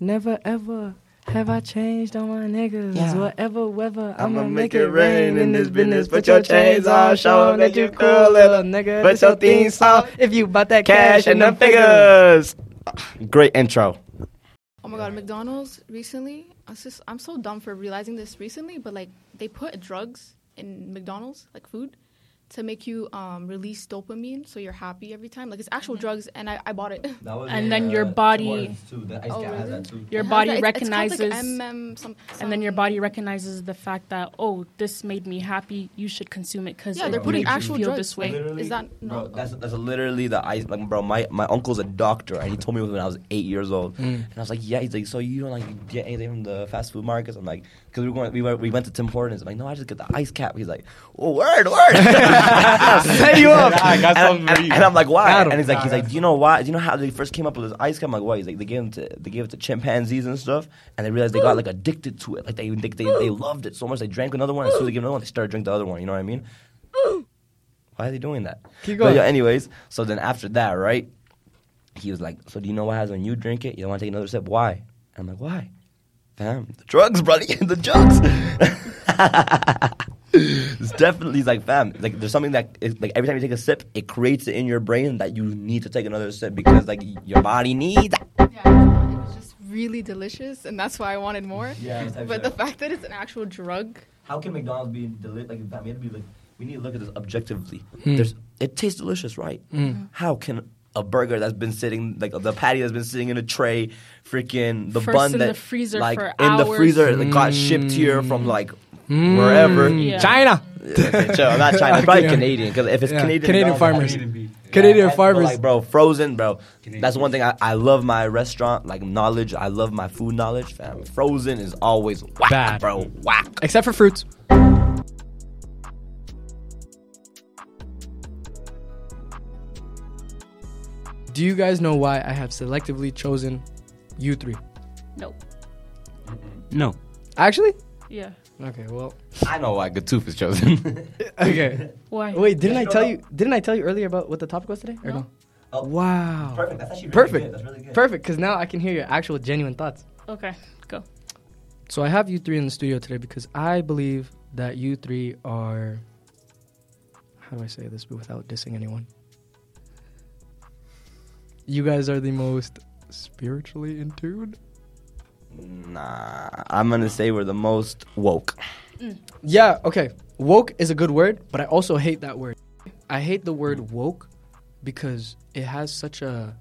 Never ever have I changed on my niggas. Yeah. Whatever weather, I'ma I'ma make make it it rain in this business. Put your chains on, show 'em that you cool, little nigga. put This your your theme theme song. song. If you bought that Cash and them figures. Great intro. Oh my god, McDonald's recently. I was just, I'm so dumb for realizing this recently, but like they put drugs in McDonald's, like food, to make you um, release dopamine, so you're happy every time. Like it's actual drugs, and I, I bought it. And then your body- Oh, really? Your It body that- it's- recognizes, it's called, like, MM, some, and then your body recognizes the fact that oh, this made me happy. You should consume it because Yeah, they're putting made actual feel drugs. this way. Literally. Is that- no. Bro, that's that's literally the ice. Like, bro, my my uncle's a doctor, and he told me when I was eight years old, and I was like, yeah. He's like, so you don't like get anything from the fast food markets? I'm like, because we were going, we were, we went to Tim Hortons. I'm like, no, I just get the ice cap. He's like, oh, word, word. Set you up. I got and, for and- you. and I'm like, why? Got. And he's like, he's like, do you know why? Do you know how they first came up with this ice cap? I'm like, why? He's like, they gave it to they gave it to chimpanzees and stuff, and they realized they got like addicted to it. Like they they they, they loved it so much they drank another one. And as soon as they gave another one, they started drinking the other one. You know what I mean? Why are they doing that? Keep But going. yeah, anyways, so then after that, right? He was like, so do you know what happens when you drink it? You don't want to take another sip. Why? And I'm like, why? Fam, the drugs, brother, the drugs. it's definitely like fam. Like there's something that is, like every time you take a sip, it creates it in your brain that you need to take another sip because like your body needs. Yeah, it was just really delicious, and that's why I wanted more. Yeah, But the fact that it's an actual drug, how can McDonald's be deli- like fam? We have to be like we need to look at this objectively. Hmm. There's it tastes delicious, right? How can a burger that's been sitting like the patty that's been sitting in a tray, freaking the First bun in the that freezer like for in the hours. freezer that got mm. shipped here from like mm. wherever. Yeah. China. Okay, chill, not China, probably Yeah. Canadian. Because if it's Yeah, Canadian, Canadian McDonald's, farmers. Yeah, Canadian and- but, farmers. like bro, frozen, bro. Canadian. That's one thing I, I love my restaurant like knowledge. I love my food knowledge. Fam. Frozen is always whack, Bad. bro. Whack. Except for fruits. Do you guys know why I have selectively chosen you three? Nope. No. Actually? Yeah. Okay, well. I know why Good Tooth is chosen. Okay. Why? Wait, didn't I tell you didn't I tell you earlier about what the topic was today? Or no? No. Oh. Wow. Perfect. That's actually really Perfect. good. That's really good. Perfect, because now I can hear your actual genuine thoughts. Okay. Go. So I have you three in the studio today because I believe that you three are. How do I say this without dissing anyone? You guys are the most spiritually in tune. Nah, I'm gonna say we're the most woke. Mm. Yeah, okay. Woke is a good word, but I also hate that word. I hate the word woke because it has such a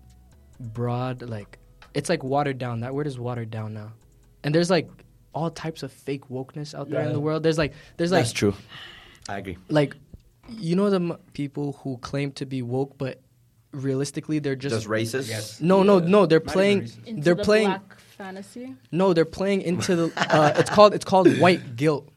broad, like, it's like watered down. That word is watered down now. And there's like all types of fake wokeness out there in the world. There's like, there's like, That's true. I agree. like you know the m- people who claim to be woke but realistically they're just, Just, racist. no no no they're Not even playing. Into they're the playing black fantasy. no they're playing into the uh, it's called it's called white guilt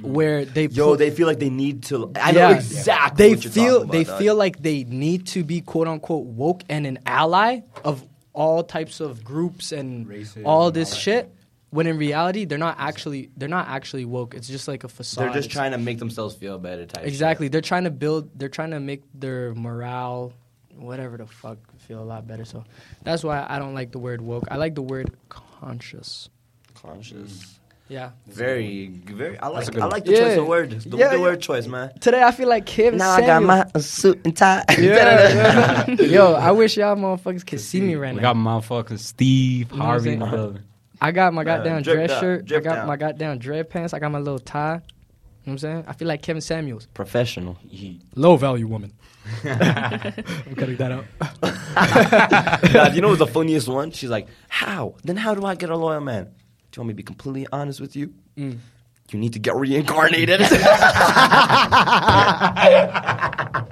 where they Yo, put- they feel like they need to. I know exactly. they what you're feel about, they dog. feel like they need to be quote unquote woke and an ally of all types of groups and Racism all and this all that shit when in reality they're not actually they're not actually woke it's just like a facade They're just trying to make themselves feel better. Type. Exactly. They're trying to build. They're trying to make their morale, whatever the fuck, feel a lot better. So that's why I don't like the word woke. I like the word conscious. Conscious. Mm. Yeah. Very, very. I like. a good I like the Yeah. choice of words. The, Yeah, the yeah. word choice, man. Today I feel like Kim. Now I got my suit and tie. Yeah. Yo, I wish y'all motherfuckers could see me right we now. got motherfucking Steve You know I'm Harvey in the building. I got my Man, goddamn drip dress down, shirt. I drip got down. my goddamn dread pants. I got my little tie. You know what I'm saying? I feel like Kevin Samuels. Professional. He, Low value woman. I'm cutting that out. nah, you know what's the funniest one? She's like, "How? Then how do I get a loyal man? Do you want me to be completely honest with you? Mm. You need to get reincarnated."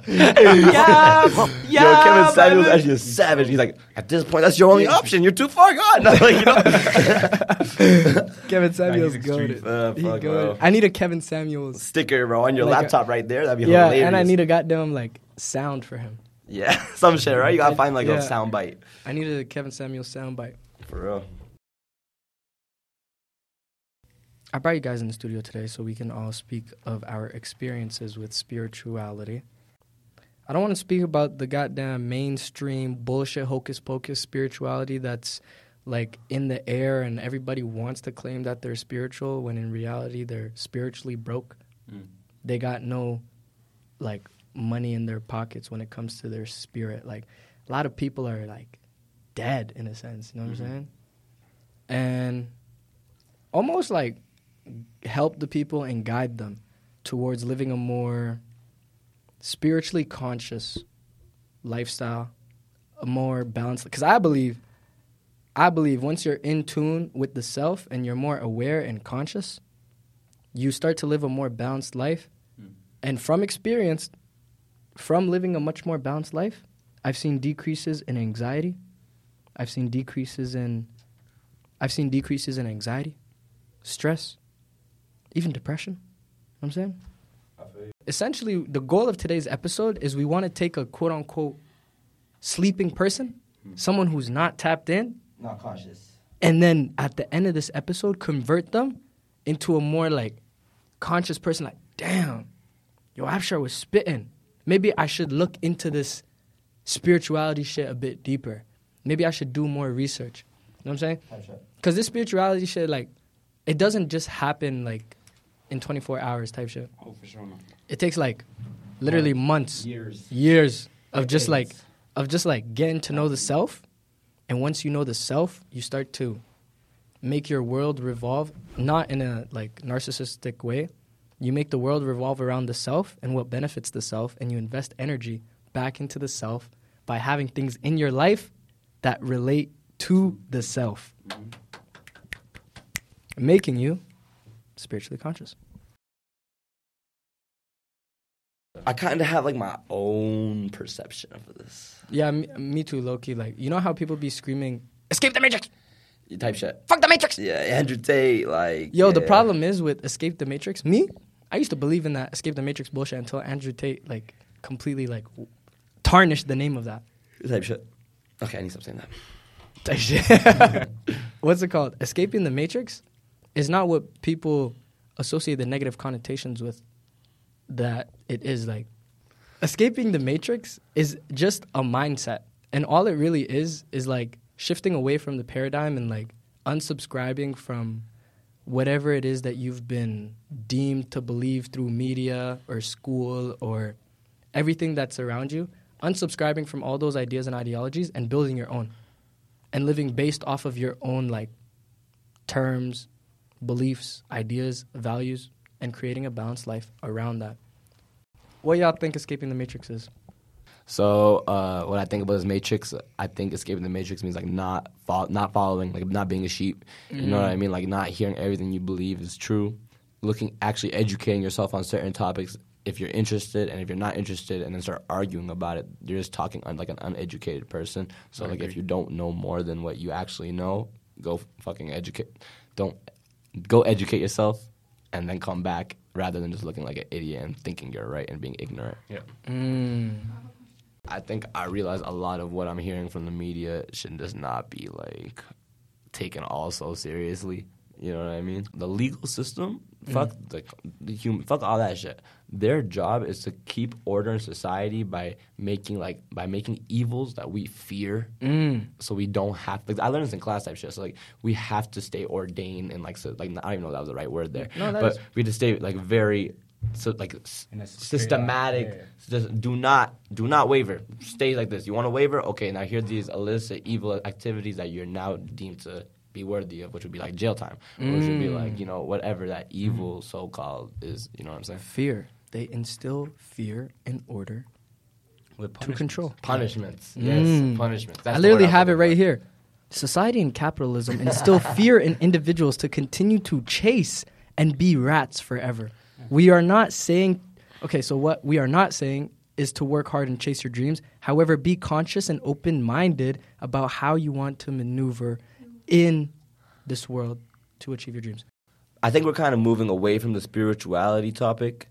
yeah, Yo, Kevin Samuels actually a savage. He's like, at this point, that's your only option. You're too far gone. like, you know? Kevin Samuels he's extreme. goaded. Uh, fuck, goated. I need a Kevin Samuels. Sticker, bro, on your Like a- laptop right there. That'd be hilarious. Yeah, hilarious. and I need a goddamn like sound for him. yeah, some shit, right? You gotta find like Yeah. a sound bite I need a Kevin Samuels soundbite. for real. I brought you guys in the studio today so we can all speak of our experiences with spirituality. I don't want to speak about the goddamn mainstream bullshit hocus pocus spirituality that's like in the air and everybody wants to claim that they're spiritual when in reality they're spiritually broke. Mm. They got no like money in their pockets when it comes to their spirit. Like a lot of people are like dead in a sense, you know what Mhm. I'm saying? And almost like help the people and guide them towards living a more spiritually conscious lifestyle, a more balanced. Because I believe, I believe once you're in tune with the self and you're more aware and conscious, you start to live a more balanced life. Mm. And from experience, from living a much more balanced life, I've seen decreases in anxiety. I've seen decreases in, I've seen decreases in anxiety, stress, even depression. You know what I'm saying? Essentially, the goal of today's episode is we want to take a quote unquote sleeping person, hmm. someone who's not tapped in, Not conscious. and then at the end of this episode, convert them into a more like conscious person. Like, damn, yo, Abshar was spitting. Maybe I should look into this spirituality shit a bit deeper. Maybe I should do more research. You know what I'm saying? Because this spirituality shit, like, it doesn't just happen like in 24 hours type shit. Oh, for sure, man. It takes like literally months, Years. years of just like of just like getting to know the self. And once you know the self, you start to make your world revolve not in a like narcissistic way. You make the world revolve around the self and what benefits the self and you invest energy back into the self by having things in your life that relate to the self. Mm-hmm. Making you spiritually conscious. I kind of have like my own perception of this Yeah, me, me too, Loki. Like, you know how people be screaming, "Escape the Matrix! type shit. Fuck the Matrix!" Yeah, Andrew Tate, like. Yo, the problem is with Escape the Matrix. Me, I used to believe in that Escape the Matrix bullshit until Andrew Tate like completely like tarnished the name of that. type shit. Okay, I need to stop saying that. Type shit. What's it called? Escaping the Matrix is not what people associate the negative connotations with. That it is like escaping the matrix is just a mindset and all it really is is like shifting away from the paradigm and like unsubscribing from whatever it is that you've been deemed to believe through media or school or everything that's around you unsubscribing from all those ideas and ideologies and building your own and living based off of your own like terms beliefs ideas values and creating a balanced life around that what y'all think escaping the matrix is So uh, when I think about this matrix, I think escaping the matrix means like not fol- not following, like not being a sheep. You know what I mean? Like not hearing everything you believe is true. Looking, actually educating yourself on certain topics if you're interested, and if you're not interested, and then start arguing about it, you're just talking un- like an uneducated person. So I like if you don't know more than what you actually know, go fucking educate. Don't go educate yourself, and then come back rather than just looking like an idiot and thinking you're right and being ignorant. Yeah. mm. I think I realize a lot of what I'm hearing from the media should just not be like taken all so seriously. You know what I mean? The legal system, fuck the, the human, fuck all that shit. Their job is to keep order in society by making like by making evils that we fear, Mm. so we don't have. Like I learned this in class type shit. So like we have to stay ordained and like so, like I don't even know if that was the right word there. No, that but is- we have to stay like very so like s- In a straight systematic. line, yeah, do not do not waver. Stay like this. You want to waver? Okay, now here are these illicit, evil activities that you're now deemed to be worthy of, which would be like jail time, or which would be like you know whatever that evil so called is. You know what I'm saying? fear they instill fear in order With to control Punishments. Mm. Yes, punishments. That's I literally have it right for. here. Society and capitalism instill fear in individuals to continue to chase and be rats forever. We are not saying, okay, so what we are not saying is to work hard and chase your dreams. However, be conscious and open minded about how you want to maneuver in this world to achieve your dreams. I think we're kind of moving away from the spirituality topic,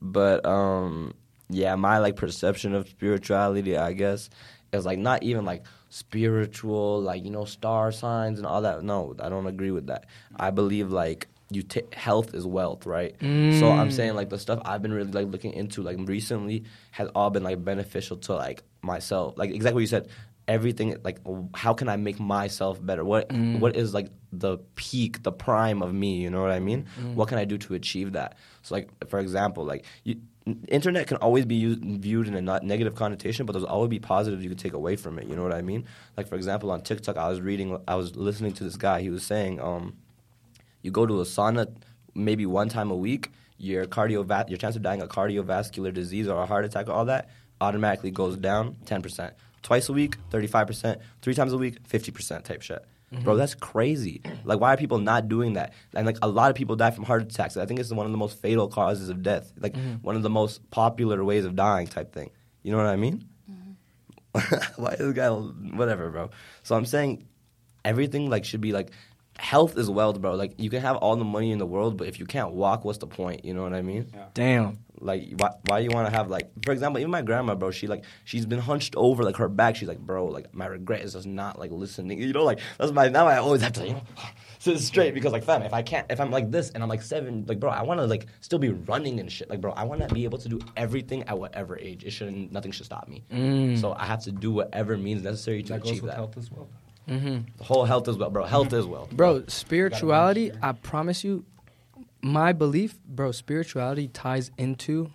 but um, yeah, my like perception of spirituality, I guess, is like not even like spiritual, like you know, star signs and all that. No, I don't agree with that. I believe like you ta health is wealth, right? So I'm saying like the stuff I've been really like looking into like recently has all been like beneficial to like myself. Like exactly what you said. Everything like how can I make myself better? What Mm. what is like the peak, the prime of me? You know what I mean? Mm. What can I do to achieve that? So like for example, like you, internet can always be used, viewed in a not negative connotation, but there's always be positives you can take away from it. You know what I mean? Like for example, on TikTok, I was reading, I was listening to this guy. He was saying, um, you go to a sauna maybe one time a week, your cardiova- your chance of dying of cardiovascular disease or a heart attack or all that automatically goes down 10%. Twice a week, 35%. Three times a week, 50% type shit. Bro, mm-hmm. that's crazy. Like, why are people not doing that? And like, a lot of people die from heart attacks. I think it's one of the most fatal causes of death. Like, mm-hmm. one of the most popular ways of dying, type thing. You know what I mean? Mm-hmm. why is this guy? Whatever, bro. So I'm saying, everything like should be like health is wealth, bro. Like you can have all the money in the world, but if you can't walk, what's the point? You know what I mean? Damn. Like why why you want to have like for example, even my grandma, bro, she like she's been hunched over like her back. She's like, bro, like my regret is just not like listening. You know, like that's my now I always have to you know sit straight because like fam, if I can't if I'm like this and I'm like seven, like bro, I want to like still be running and shit. Like bro, I want to be able to do everything at whatever age. It shouldn't nothing should stop me. Mm. So I have to do whatever means necessary to That goes achieve with that. health as well. Mm-hmm. The whole health is well, bro. Health mm-hmm. is well, Bro, spirituality, I promise you, my belief, bro, spirituality ties into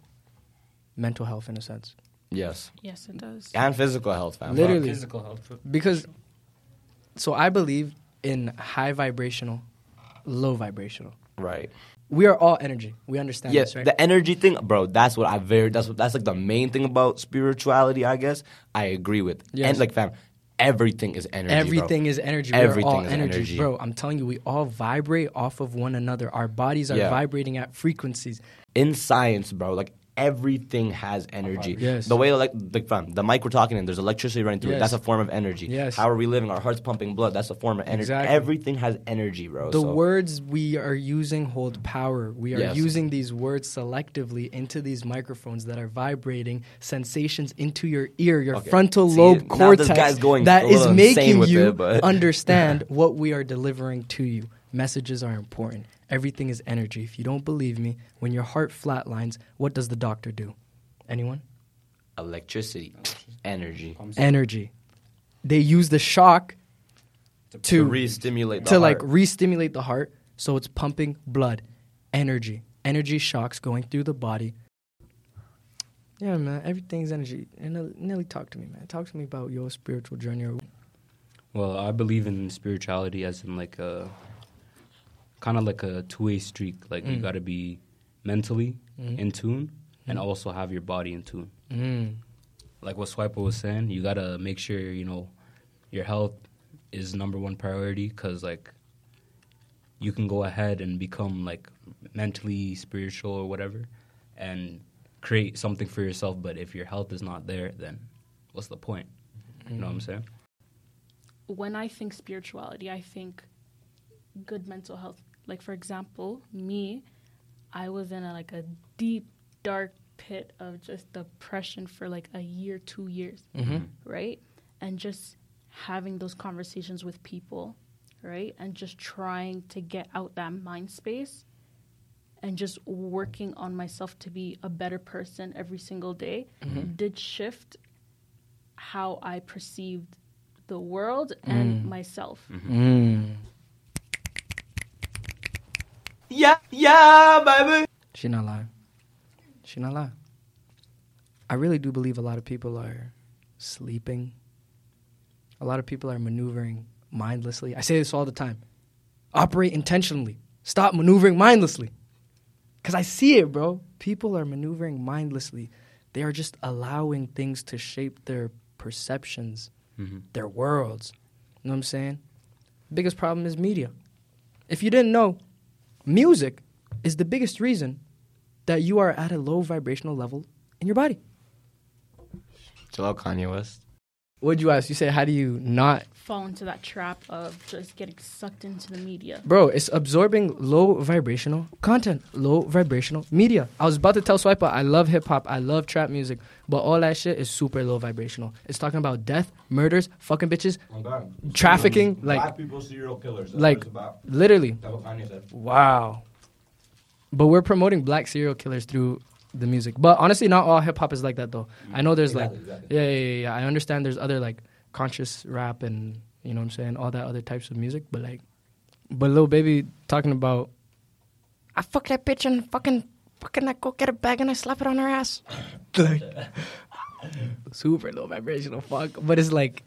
mental health in a sense. Yes, Yes, it does. and physical health, fam. Literally. Physical health. Because, so I believe in high vibrational, low vibrational. Right. We are all energy. We understand Yeah, this, right? the energy thing, bro. That's what I very. That's what, that's like the main thing about spirituality. I guess I agree with. Yes. And like, fam, everything is energy. bro. Everything is energy. Everything all is energy. energy. Bro, I'm telling you, we all vibrate off of one another. Our bodies are Yeah. vibrating at frequencies. in science, bro. Like everything has energy. Yes. The way like fam, the mic we're talking in, there's electricity running through it. That's a form of energy. Yes. How are we living? Our heart's pumping blood. That's a form of energy. Exactly. Everything has energy, bro. The so- words we are using hold power. We are Yes. using these words selectively into these microphones that are vibrating sensations into your ear, your Okay. frontal See, lobe cortex that is making you it, understand what we are delivering to you. Messages are important. Everything is energy. If you don't believe me, when your heart flatlines, what does the doctor do? Anyone? electricity, energy Energy. They use the shock to to re-stimulate the to like heart. re-stimulate the heart so it's pumping blood energy energy shocks going through the body yeah man everything's energy and Nelly, Nelly talk to me man talk to me about your spiritual journey or Well, I believe in spirituality as in like a kind of like a two way streak. Like you Mm. got to be mentally Mhm. in tune and Mm. also have your body in tune. mm. Like what Swiper was saying, you got to make sure you know your health is number one priority because like you can go ahead and become like mentally spiritual or whatever and create something for yourself. But if your health is not there, then what's the point? You know what I'm saying? when I think spirituality, I think good mental health. Like for example, me, I was in a, like a deep, dark pit of just depression for like a year, two years, Mhm. right? And just having those conversations with people, right? And just trying to get out that mind space and just working on myself to be a better person every single day did shift how I perceived the world and myself. Mm. Yeah, yeah, baby. she not lying she not lying i really do believe a lot of people are sleeping a lot of people are maneuvering mindlessly i say this all the time operate intentionally stop maneuvering mindlessly Because I see it, bro. People are maneuvering mindlessly. They are just allowing things to shape their perceptions, Mhm. their worlds. You know what I'm saying? Biggest problem is media. If you didn't know, music is the biggest reason that you are at a low vibrational level in your body. Chill out, Kanye West. What'd you ask? You said, how do you not? Fall into that trap of just getting sucked into the media. Bro, it's absorbing low vibrational content, low vibrational media. I was about to tell Swiper, I love hip hop, I love trap music, but all that shit is super low vibrational. It's talking about death, murders, fucking bitches, trafficking, like, Black people serial killers. That's like- about. literally. That's what Kanye said. Wow. But we're promoting black serial killers through the music. But honestly, not all hip hop is like that though. Mm. I know there's Exactly, like exactly. yeah, yeah, yeah, yeah. I understand there's other like conscious rap and you know what I'm saying, all that other types of music. But like, but Lil Baby talking about, I fuck that bitch and fucking fucking I go get a bag and I slap it on her ass. like, super low vibrational fuck, but it's like,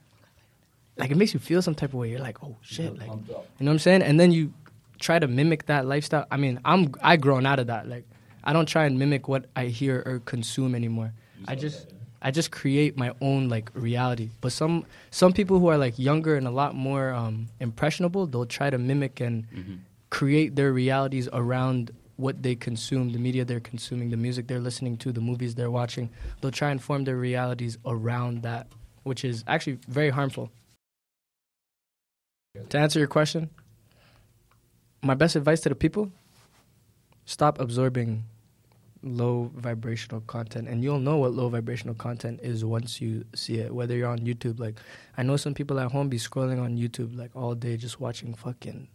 like it makes you feel some type of way. You're like, oh shit, like you know what I'm saying, and then you try to mimic that lifestyle. I mean, I'm I grown out of that. Like, I don't try and mimic what I hear or consume anymore. I just I just create my own like reality. But some some people who are like younger and a lot more um, impressionable, they'll try to mimic and create their realities around what they consume, the media they're consuming, the music they're listening to, the movies they're watching. They'll try and form their realities around that, which is actually very harmful. To answer your question, my best advice to the people stop absorbing low vibrational content and you'll know what low vibrational content is once you see it whether you're on youtube like i know some people at home be scrolling on youtube like all day just watching fucking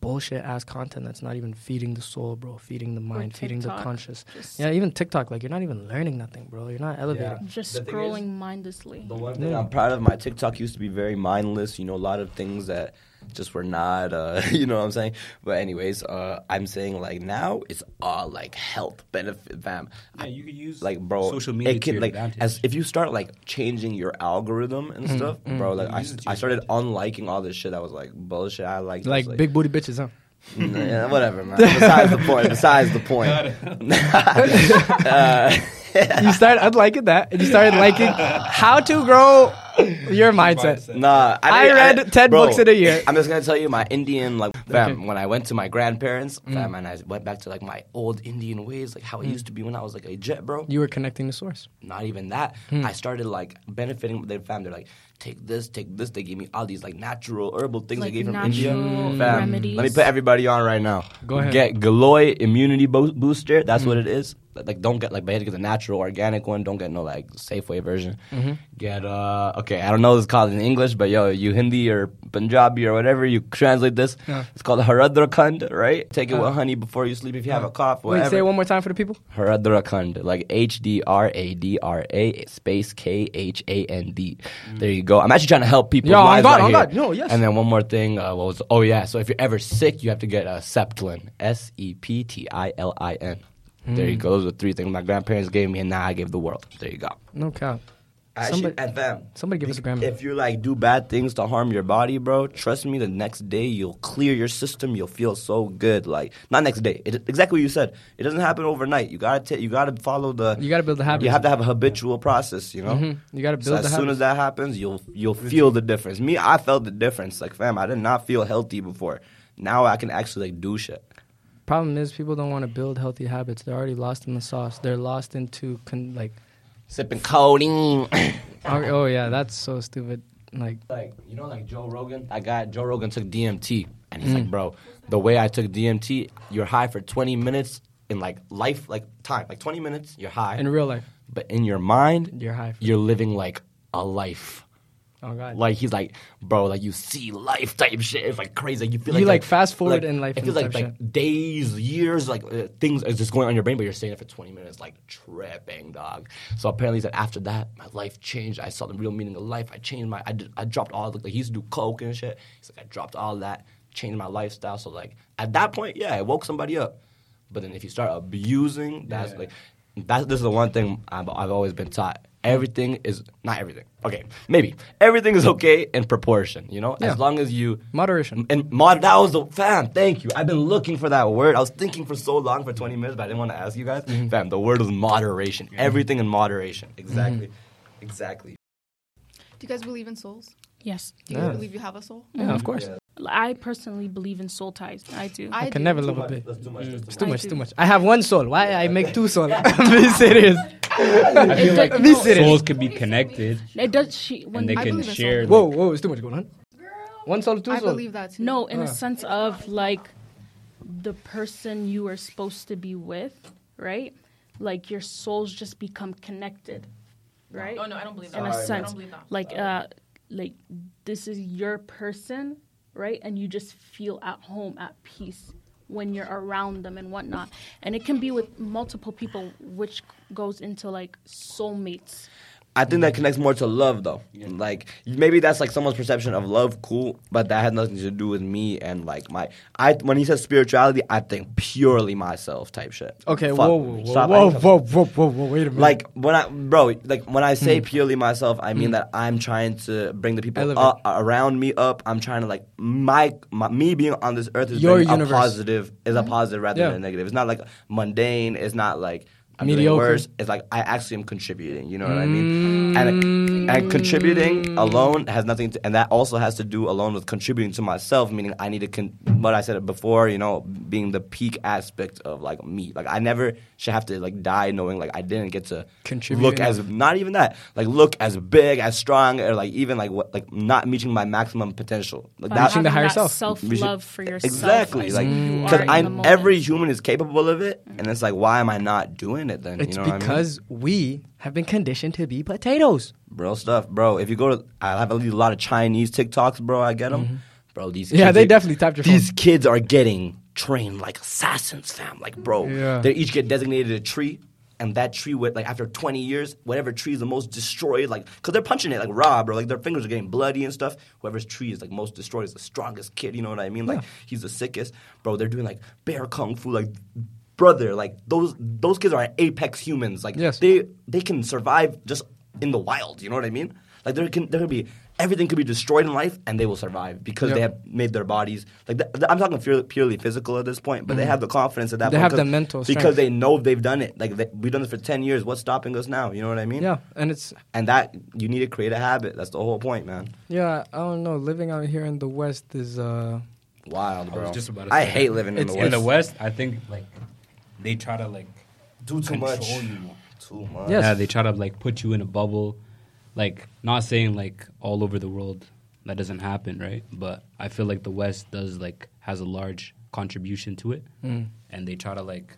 bullshit ass content that's not even feeding the soul bro feeding the mind feeding the conscious Just, yeah even tiktok like you're not even learning nothing bro you're not elevating just The scrolling is- mindlessly. The one thing Yeah. I'm proud of, my TikTok used to be very mindless. You know, a lot of things that just were not, uh, you know what I'm saying? But anyways, uh, I'm saying like now it's all like health benefit, fam. Yeah, you could use like bro, social media it to your like advantage. as if you start like changing your algorithm and stuff, bro. Like I, Use it to I your started unliking all this shit. I was like bullshit. I like just, like big booty bitches huh yeah, whatever, man. Besides the point. Besides the point. uh, you started unliking that and you started liking how to grow your mindset Nah, I mean, read 10 bro, books in a year. I'm just gonna tell you my Indian like fam. Okay. When I went to my grandparents, Mm. fam, and I went back to like my old Indian ways, like how it used to be when I was like a jet, bro. you were connecting the source Not even that. Hmm. I started like benefiting their fam. They're like, take this, take this. They gave me all these like natural herbal things Like they gave from India. Fam, let me put everybody on right now. Go ahead. Get Giloy Immunity Bo- Booster. That's Hmm. what it is. Like, don't get like, but you have get the natural, organic one. Don't get no like Safeway version. Mm-hmm. Get uh, okay, I don't know what it's called in English, but yo, you Hindi or Punjabi or whatever, you translate this. Yeah. It's called Haradrakand, right? Take it Uh, with honey before you sleep if you have a cough. wait Whatever. say it one more time for the people Haradrakand, like H D R A D R A space K H A N D. There you go. I'm actually trying to help people. Yeah, on lives God, right on here. God. No, yes. And then one more thing. Uh, what was? Oh yeah. So if you're ever sick, you have to get uh, Septilin. S E P T I L I N. There Hmm. you go. Those are three things my grandparents gave me, and now I gave the world. There you go. no cap Actually, Somebody- fam, somebody give us a grandma if you like do bad things to harm your body, bro, trust me, the next day you'll clear your system. You'll feel so good. Like not next day. It, exactly what you said. It doesn't happen overnight. You gotta ta- you gotta follow the. you got to build the habit You have to have a habitual process. You know. Mhm. you got to So build as the soon as that happens, you'll you'll feel the difference. Me, I felt the difference. Like, fam, I did not feel healthy before. Now I can actually like do shit. problem is people don't want to build healthy habits they're already lost in the sauce they're lost into con- like Sipping codeine. oh, oh yeah that's so stupid like like you know like Joe Rogan. I got Joe Rogan took DMT and he's Mm. like, bro, the way I took DMT, you're high for 20 minutes in like life, like time, like 20 minutes, you're high. in real life but in your mind, you're high you're living like a life. Oh god Like he's like, bro, like you see life type shit. It's like crazy. You feel like You, like like, fast forward like, in life It feels like like days, years, like uh, things are just going on your brain, but you're staying there for 20 minutes, like tripping, dog. So apparently, he said after that, my life changed. I saw the real meaning of life. I changed my, I, did, I dropped all the, like he used to do coke and shit. He's like, I dropped all that, changed my lifestyle. So like at that point, yeah, it woke somebody up. But then if you start abusing, that's like, that's this is the one thing I've, I've always been taught. Everything is not everything. Okay, maybe everything is okay in proportion. You know, Yeah. as long as you moderation and mod. That was the fam. Thank you. I've been looking for that word. I was thinking for so long for 20 minutes, but I didn't want to ask you guys. Mm-hmm. Fam, the word was moderation. Everything in moderation. Exactly. Exactly. Do you guys believe in souls? Yes. Do you Yeah. believe you have a soul? yeah of course I personally believe in soul ties. I do. I, can do. never love a bitch That's too much. That's it's too too much too much I have one soul why I make two souls be serious I feel like Be serious. souls can be connected It does. She when and they I can share. souls. whoa whoa it's too much going on one soul two souls. I souls believe that too. No, in Uh. a sense of like the person you are supposed to be with, right? Like your souls just become connected, right? Oh no, I don't believe that. in a sense, don't believe that. like uh, like this is your person, right? And you just feel at home, at peace when you're around them and whatnot. And it can be with multiple people, which goes into like soulmates. I think that mm-hmm. connects more to love, though. Like maybe that's like someone's perception of love, cool, but that had nothing to do with me and like my. I when he says spirituality, I think purely myself type shit. Okay, Fuck. whoa, whoa, whoa, Stop. whoa, whoa, whoa, whoa, whoa, wait a minute. Like when I, bro, like when I say Hmm. purely myself, I mean hmm. that I'm trying to bring the people up, uh, around me up. I'm trying to like my, my me being on this earth is Your a positive is a mm-hmm. positive rather Yeah. than a negative. It's not like mundane. It's not like I'm doing Mediocre. worse. It's like I actually am contributing. You know what I mean? Mm. And and contributing alone has nothing to, and that also has to do alone with contributing to myself. Meaning I need to, con- what I said it before. You know, being the peak aspect of like me. Like I never should have to like die knowing like I didn't get to Contribute look as not even that like look as big as strong or like even like what like not reaching my maximum potential. Like By that Reaching the higher that self. self We love for yourself. Exactly, like because I the moment. every human is capable of it, and it's like why am I not doing it then? it's you know what I mean? because we have been conditioned to be potatoes. real stuff, bro. If you go to, I have a lot of Chinese TikToks, bro. I get them, bro. These Mm-hmm. Yeah, kids they are- definitely tapped your These phone. kids are getting trained like assassins, fam. Like, bro, Yeah. they each get designated a tree. And that tree would like after 20 years, whatever tree is the most destroyed, like because they're punching it like raw, bro. Like their fingers are getting bloody and stuff. Whoever's tree is like most destroyed is the strongest kid. You know what I mean? Like he's the sickest, bro. They're doing like bear kung fu, like brother. Like those those kids are apex humans. Like Yes. they they can survive just in the wild. You know what I mean? Like there can there could be everything could be destroyed in life and they will survive because they have made their bodies like th- th- I'm talking purely, purely physical at this point, but they have the confidence at that. Mm-hmm. They point have the mental because strength. they know they've done it. Like they, we've done this for ten years. What's stopping us now? You know what I mean? Yeah, and it's And that you need to create a habit. That's the whole point, man. yeah. I don't know. Living out here in the West is uh. Wild, I bro. was just about to I hate living in It's- the in west. the West, I think like they try to like do too control much. you. Too much. Yes. Yeah, they try to like put you in a bubble. Like not saying like all over the world that doesn't happen, right? But I feel like the West does like has a large contribution to it, Mm. and they try to like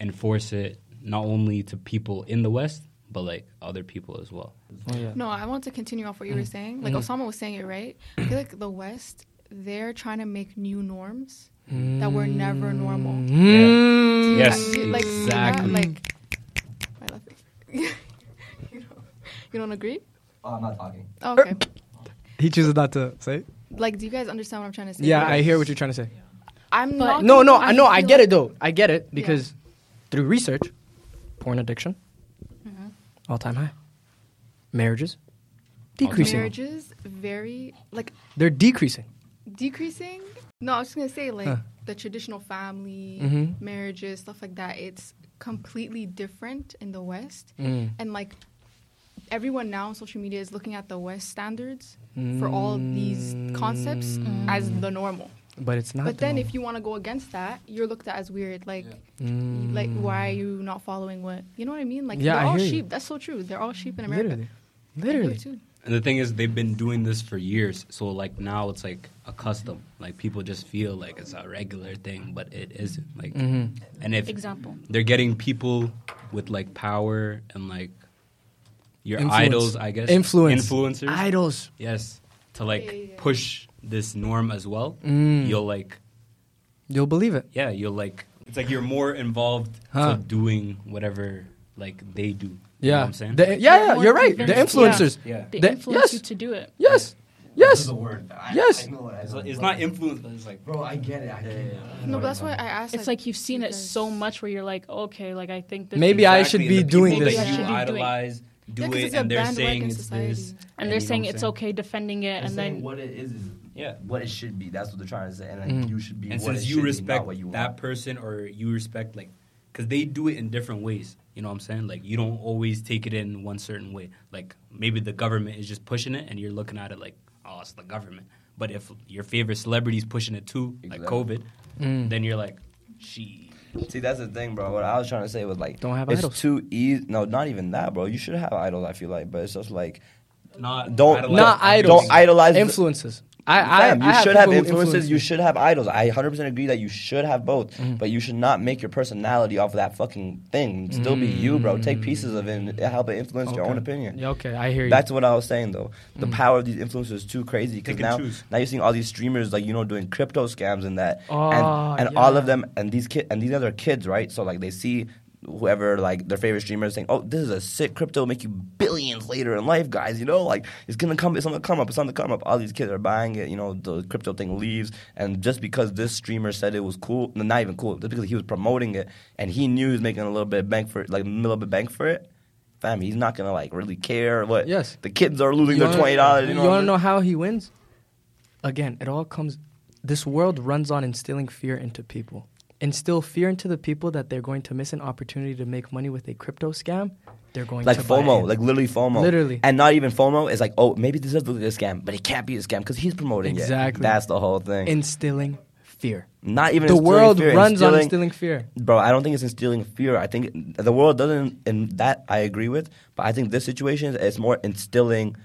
enforce it not only to people in the West but like other people as well. Oh yeah. No, I want to continue off what you mm-hmm. were saying. Like mm-hmm. Osama was saying it right. I feel like the West, they're trying to make new norms mm. that were never normal. Mm. Mm. Yes, You- like, you know that? exactly. Like, I love it. you, don't, you don't agree? Oh, I'm not talking. Oh, okay. He chooses not to say. it? like, do you guys understand what I'm trying to say? Yeah, I hear what you're trying to say. I'm But- not. No, no, I know. I get like- it though. I get it because through research, porn addiction, all time high. Marriages decreasing. Marriages very like They're decreasing. decreasing. No, I was just gonna say like Huh. The traditional family Mhm. marriages stuff like that. It's completely different in the West, Mm. and like everyone now on social media is looking at the West standards for all these concepts as the normal. But it's not. but the then norm. if you want to go against that, you're looked at as weird. Like, Mm. like why are you not following what you know what I mean? Like Yeah, they're I all hear you. sheep. That's so true. They're all sheep in America. literally, literally. It too. And the thing is, they've been doing this for years. So like now, it's like a custom. Like people just feel like it's a regular thing, but it isn't. Like, mm-hmm. and if Example. they're getting people with like power and like your Influence. idols, I guess, Influence. influencers, Idols. yes, to like Yeah, yeah, yeah. push this norm as well. Mm. You'll like, You'll believe it. yeah, you'll like. It's like you're more involved Huh. to doing whatever like they do. You know Yeah. what I'm saying? The- yeah, yeah, you're right. The influencers. yeah. They The- influence yes. you to do it. Yes. Yes. word. Yes. It's, it's not influence, but it's like Bro, I get it. I get it. No, but that's why I asked. It's like you've seen it so much where you're like, okay, like I think this Maybe is- I should be the doing this. That you should idolize do Yeah, 'cause it, it's a and they're saying it's this, and they're you know saying it's okay defending it, and then what it is is Yeah. what it should be. That's what they're trying to say, and like, Mhm. you should be. And what since it you should be, respect what you that person, or you respect like, because they do it in different ways. You know what I'm saying? Like you don't always take it in one certain way. Like maybe the government is just pushing it, and you're looking at it like, oh, it's the government. But if your favorite celebrity is pushing it too, like COVID, Mm. then you're like, she. See, that's the thing, bro. What I was trying to say was like, Don't have it's idols. too easy. No, not even that, bro. You should have idols. I feel like, but it's just like Not Don't- idolize- Not idols. don't idolize Influences. I, I, Fam, you I should have people influences. influence You should have idols. I 100% agree that you should have both, Mm-hmm. but you should not make your personality off of that fucking thing. Still be you, bro. Take pieces of it and help it influence your own opinion. Yeah, okay, I hear you. Back to what I was saying though, the Mm. power of these influencers is too crazy because now, choose. now you're seeing all these streamers like you know doing crypto scams and that, Oh, and, and all of them and these kid and these other kids, right? So like they see whoever like their favorite streamer is saying, "Oh, this is a sick crypto, make you billions later in life, guys." You know, like it's gonna come, it's gonna come up, it's gonna come up. All these kids are buying it. You know, the crypto thing leaves, and just because this streamer said it was cool, no, not even cool, just because he was promoting it and he knew he was making a little bit of bank for it, like a little bit of bank for it. Fam, he's not gonna like really care what. Yes. the kids are losing their wanna- twenty dollars. You know, you want to know how he wins? Again, it all comes. This world runs on instilling fear into people. Instill fear into the people that they're going to miss an opportunity to make money with a crypto scam. They're going like to FOMO, like literally FOMO, Literally. and not even FOMO. is like, oh, maybe this is like a scam, but it can't be a scam because he's promoting it. Exactly. That's the whole thing. instilling fear. not even The world fear, runs on instilling- instilling fear. Bro, I don't think it's instilling fear. I think the world doesn't, and that I agree with. But I think this situation is more instilling.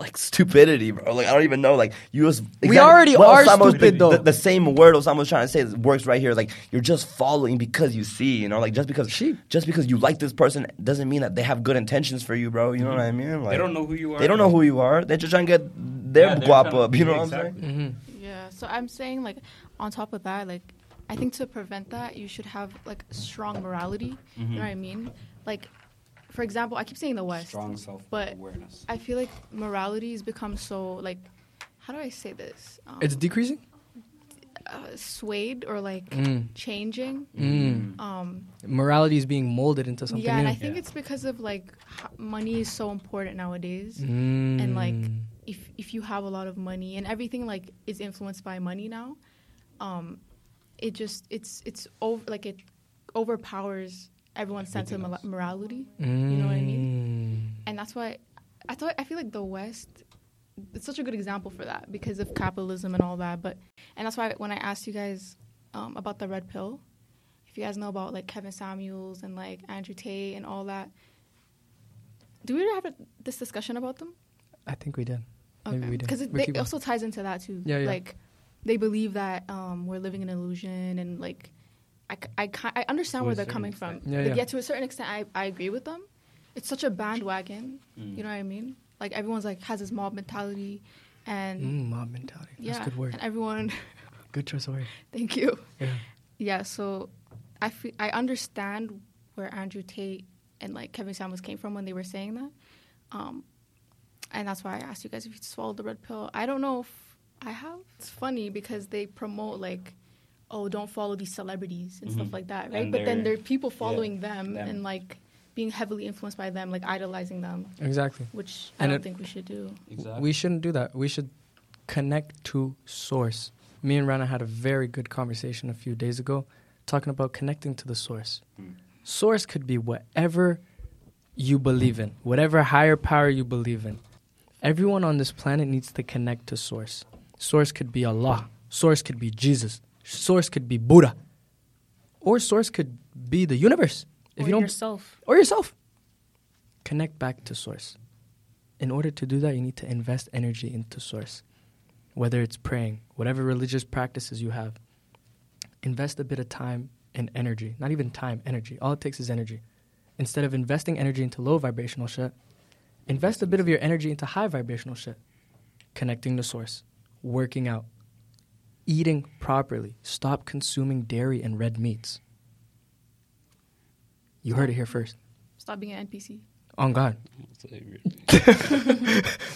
Like stupidity, bro. Like I don't even know. Like you was We already are Osama was- stupid, though. The, the same word Osama was trying to say works right here. Like you're just following because you see. You know, like just because Sheep. just because you like this person doesn't mean that they have good intentions for you, bro. You know what mm-hmm. I mean? Like, They don't know who you are. They don't know who you are. They're just trying to get their Yeah, guap up. You know what I'm exactly. saying? Mm-hmm. Yeah, so I'm saying like on top of that, like I think to prevent that, you should have like strong morality. You know mm-hmm. what I mean? Like, for example, I keep saying the West, Strong self but awareness. I feel like morality has become so like, how do I say this? Um, It's decreasing. uh, swayed or like Mm. changing. Mm. Um, Morality is being molded into something yeah, and new. I think Yeah. it's because of like money is so important nowadays. Mm. and like if if you have a lot of money and everything like is influenced by money now um it just it's it's over like it overpowers everyone's sense of Everything mora- else. morality you know what i mean Mm. and that's why i thought i feel like the west it's such a good example for that because of capitalism and all that but and that's why when i asked you guys um, about the red pill if you guys know about like kevin samuels and like andrew tate and all that do we ever have a, this discussion about them I think we did. Maybe we did. because it We they keep on. also ties into that too. Yeah, yeah. Like they believe that um, we're living in an illusion, and like I, c- I, ki- I understand To where they're certain coming from. extent. Yeah, Like, yeah. to a certain extent, I, I agree with them. It's such a bandwagon. Mm. You know what I mean? Like everyone's like has this mob mentality, and Mm, mob mentality. That's yeah, a good word. and everyone. Good choice of word. thank you. Yeah. Yeah, so I fe- I understand where Andrew Tate and like Kevin Samuels came from when they were saying that, um, and that's why I asked you guys if you swallowed the red pill. I don't know if I have. It's funny because they promote like, oh, don't follow these celebrities and stuff Mhm. like that, right? And but then there are people following them, them. and like being heavily influenced by them, like idolizing them, Exactly. which I And don't it- think we should do. Exactly. We shouldn't do that. We should connect to source. Me and Rana had a very good conversation a few days ago talking about connecting to the source. Hmm. Source could be whatever you believe in, whatever higher power you believe in. Everyone on this planet needs to connect to source. Source could be Allah. Source could be Jesus. Source could be Buddha. Or source could be the universe. If or you don't yourself. or yourself. Connect back to source. In order to do that, you need to invest energy into source. Whether it's praying, whatever religious practices you have, invest a bit of time and energy. Not even time, energy. All it takes is energy. Instead of investing energy into low vibrational shit, invest a bit of your energy into high vibrational shit. Connecting to source, working out, eating properly. Stop consuming dairy and red meats. You heard it here first. Stop being an NPC. On God.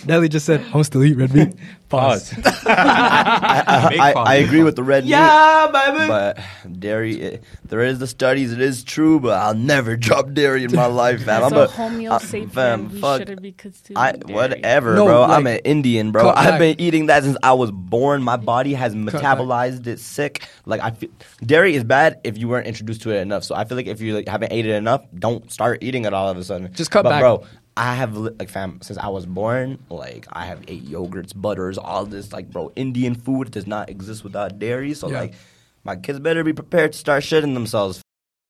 Nelly just said, I'm still eat red meat. Pause. Pause. I, Big I, I agree with the red meat. yeah, baby. But dairy, it, there is the studies. It is true, but I'll never drop dairy in my life, fam. As I'm a a, homeo sapien, fam, we fuck. shouldn't be I dairy. whatever, No, bro. like- I'm an Indian, bro. I've back. been eating that since I was born. My body has back. metabolized it sick. Like I feel, dairy is bad if you weren't introduced to it enough. So I feel like if you like, haven't ate it enough, don't start eating it all of a sudden. Just cut but back. bro. I have like fam since I was born. Like I have ate yogurts, butters, all this. Like bro, Indian food does not exist without dairy. So Yeah. like, my kids better be prepared to start shitting themselves.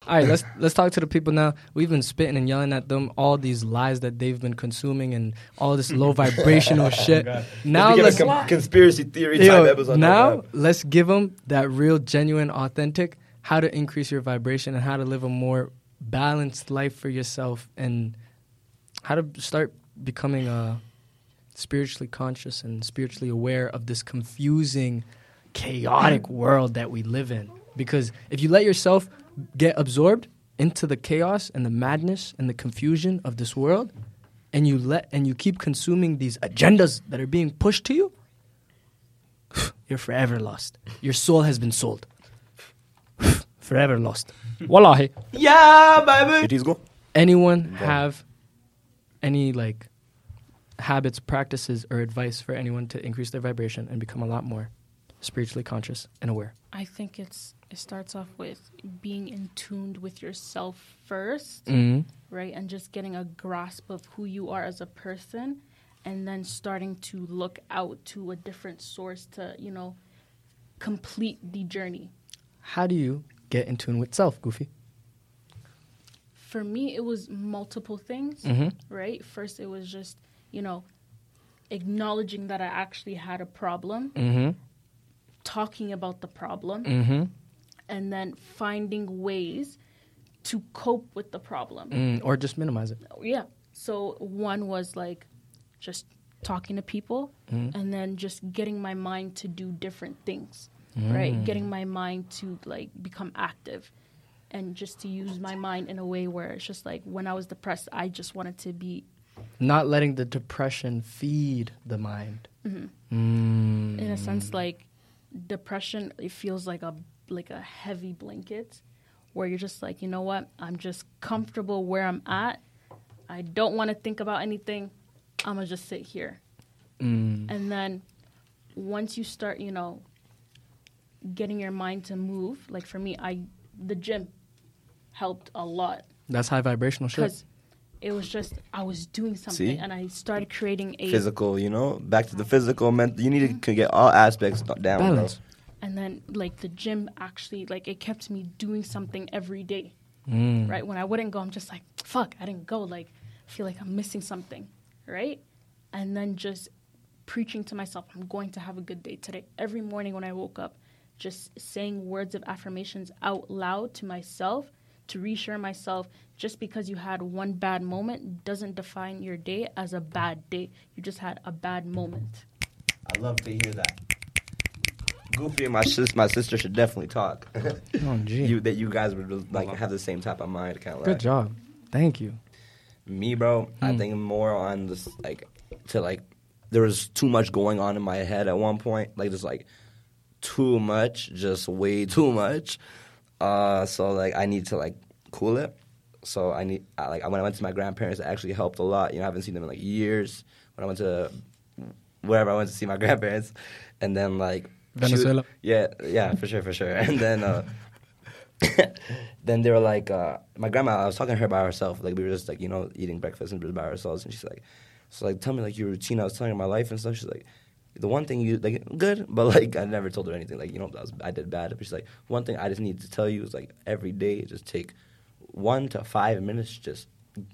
All right, let's let's talk to the people now. We've been spitting and yelling at them all these lies that they've been consuming and all this low vibrational shit. Now Let's let's a com- conspiracy theory type Yo, episode. now let's give them that real, genuine, authentic how to increase your vibration and how to live a more balanced life for yourself and how to start becoming uh, spiritually conscious and spiritually aware of this confusing, chaotic world that we live in. Because if you let yourself get absorbed, into the chaos and the madness and the confusion of this world and you let and you keep consuming these agendas that are being pushed to you you're forever lost your soul has been sold forever lost wallahi Yeah, baby. It is go. anyone have any like habits practices or advice for anyone to increase their vibration and become a lot more spiritually conscious and aware I think it's it starts off with being in tuned with yourself 1st mm-hmm. right? And just getting a grasp of who you are as a person and then starting to look out to a different source to, you know, complete the journey. how do you get in tune with self goofy For me, it was multiple things, mm-hmm. right? First, it was just, you know, acknowledging that I actually had a problem, Mm-hmm. talking about the problem, Mm-hmm. and then finding ways to cope with the problem. Mm, or just minimize it yeah. So one was like just talking to people Mhm. and then just getting my mind to do different things, Mm. right? Getting my mind to like become active and just to use my mind in a way where it's just like when I was depressed, I just wanted to be not letting the depression feed the mind mm. in a sense like depression it feels like a like a heavy blanket where you're just like, you know what? I'm just comfortable where I'm at. I don't want to think about anything. I'm to just sit here. Mm. And then once you start, you know, getting your mind to move, like for me, I the gym helped a lot that's high vibrational shit because it was just I was doing something See? and I started creating a Physical, you know, back to the physical. Mental. You need to get all aspects down. bro. balance and then like the gym actually like it kept me doing something every day. mm. Right? When I wouldn't go, I'm just like, fuck, I didn't go. Like I feel like I'm missing something, right? And then just preaching to myself, I'm going to have a good day today. Every morning when I woke up, just saying words of affirmations out loud to myself to reassure myself just because you had one bad moment doesn't define your day as a bad day. You just had a bad moment. I love to hear that. Goofy and my sis, my sister should definitely talk. oh gee you that you guys would like have the same type of mind, kind of. good job thank you Me, bro, I Mm. think more on this like to like there was too much going on in my head at one point, like just like too much, just way too much. Uh, so like I need to like cool it. So I need I, like when I went to my grandparents, it actually helped a lot. You know, I haven't seen them in like years. When I went to wherever I went to see my grandparents, and then like she Venezuela. yeah, yeah, for sure, for sure. And then uh, then they were like, uh, my grandma. I was talking to her by herself. Like we were just like you know eating breakfast and by ourselves. And she's like, so like tell me like your routine. I was telling her my life and stuff. She's like. The one thing you like good, but like I never told her anything. Like you know, I, was, I did bad. But she's like, one thing I just need to tell you is like every day, just take one to five minutes, just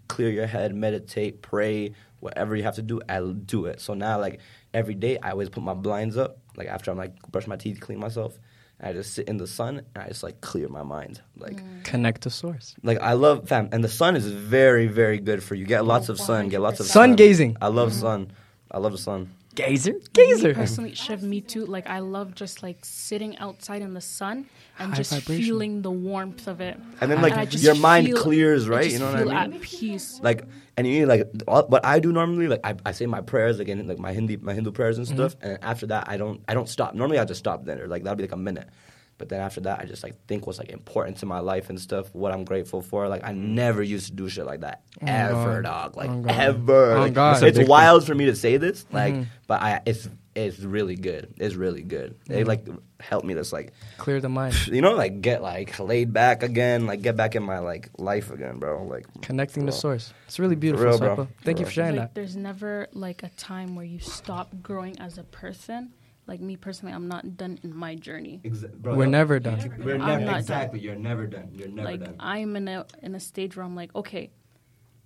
clear your head, meditate, pray, whatever you have to do, I'll do it. So now, like every day, I always put my blinds up. Like after I'm like brush my teeth, clean myself, and I just sit in the sun and I just like clear my mind. Like, mm. connect to source like I love fam, and the sun is very, very good for you. Get lots oh, of sun, get lots of Sun sun. gazing. I love mm. sun. I love the sun. Gazer Me gazer personally, Shiv, me too. Like I love just like sitting outside in the sun and High just vibration. feeling the warmth of it. And then like And your mind feel- clears, right? You know what I mean? At peace. like and you need like all, what I do normally like I, I say my prayers again like my Hindi my Hindu prayers and mm-hmm. stuff and after that I don't I don't stop normally I just stop then or like that'll be like a minute but then after that I just like think what's like important to my life and stuff what I'm grateful for like I never used to do shit like that ever God. dog like Oh, God. ever Oh, Like, God. it's Addicting. wild for me to say this like Mhm. but I it's it's really good it's really good it like helped me just like clear the mind you know like get like laid back again like get back in my like life again bro like connecting to source it's really beautiful real, bro. Saipa. thank you For for sharing like that there's never like a time where you stop growing as a person. Like me personally, I'm not done in my journey. we're never done We're I'm never not done. exactly. You're never done. You're never like done. I'm in a in a stage where I'm like, okay,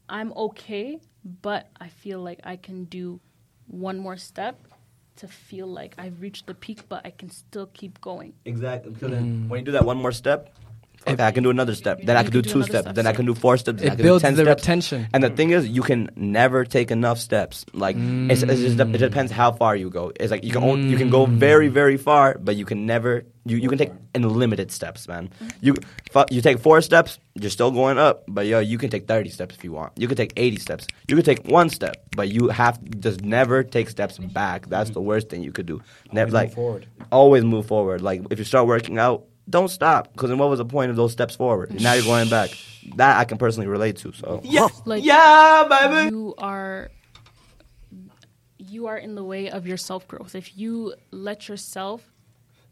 I'm okay, but I feel like I can do one more step to feel like I've reached the peak, but I can still keep going. Exactly. Because then mm. when you do that one more step, Okay, I can do another step. Then I can can do do two steps. step, Then I can do four steps. Then I It can builds do ten the steps. retention. And the thing is, you can never take enough steps. Like it's, it's just, it mm. depends how far you go. It's like you can only, you can go mm. very very far, but you can never you, you can take unlimited steps, man. You you take four steps, you're still going up, but yo, you can take thirty steps if you want. You can take eighty steps. You can take one step, but you have just never take steps back. That's the worst thing you could do. Never like forward. always move forward. Like if you start working out, don't stop. Because then what was the point of those steps forward? Now you're going back. That I can personally relate to. So Like yeah, baby. you are you are in the way of your self growth. If you let yourself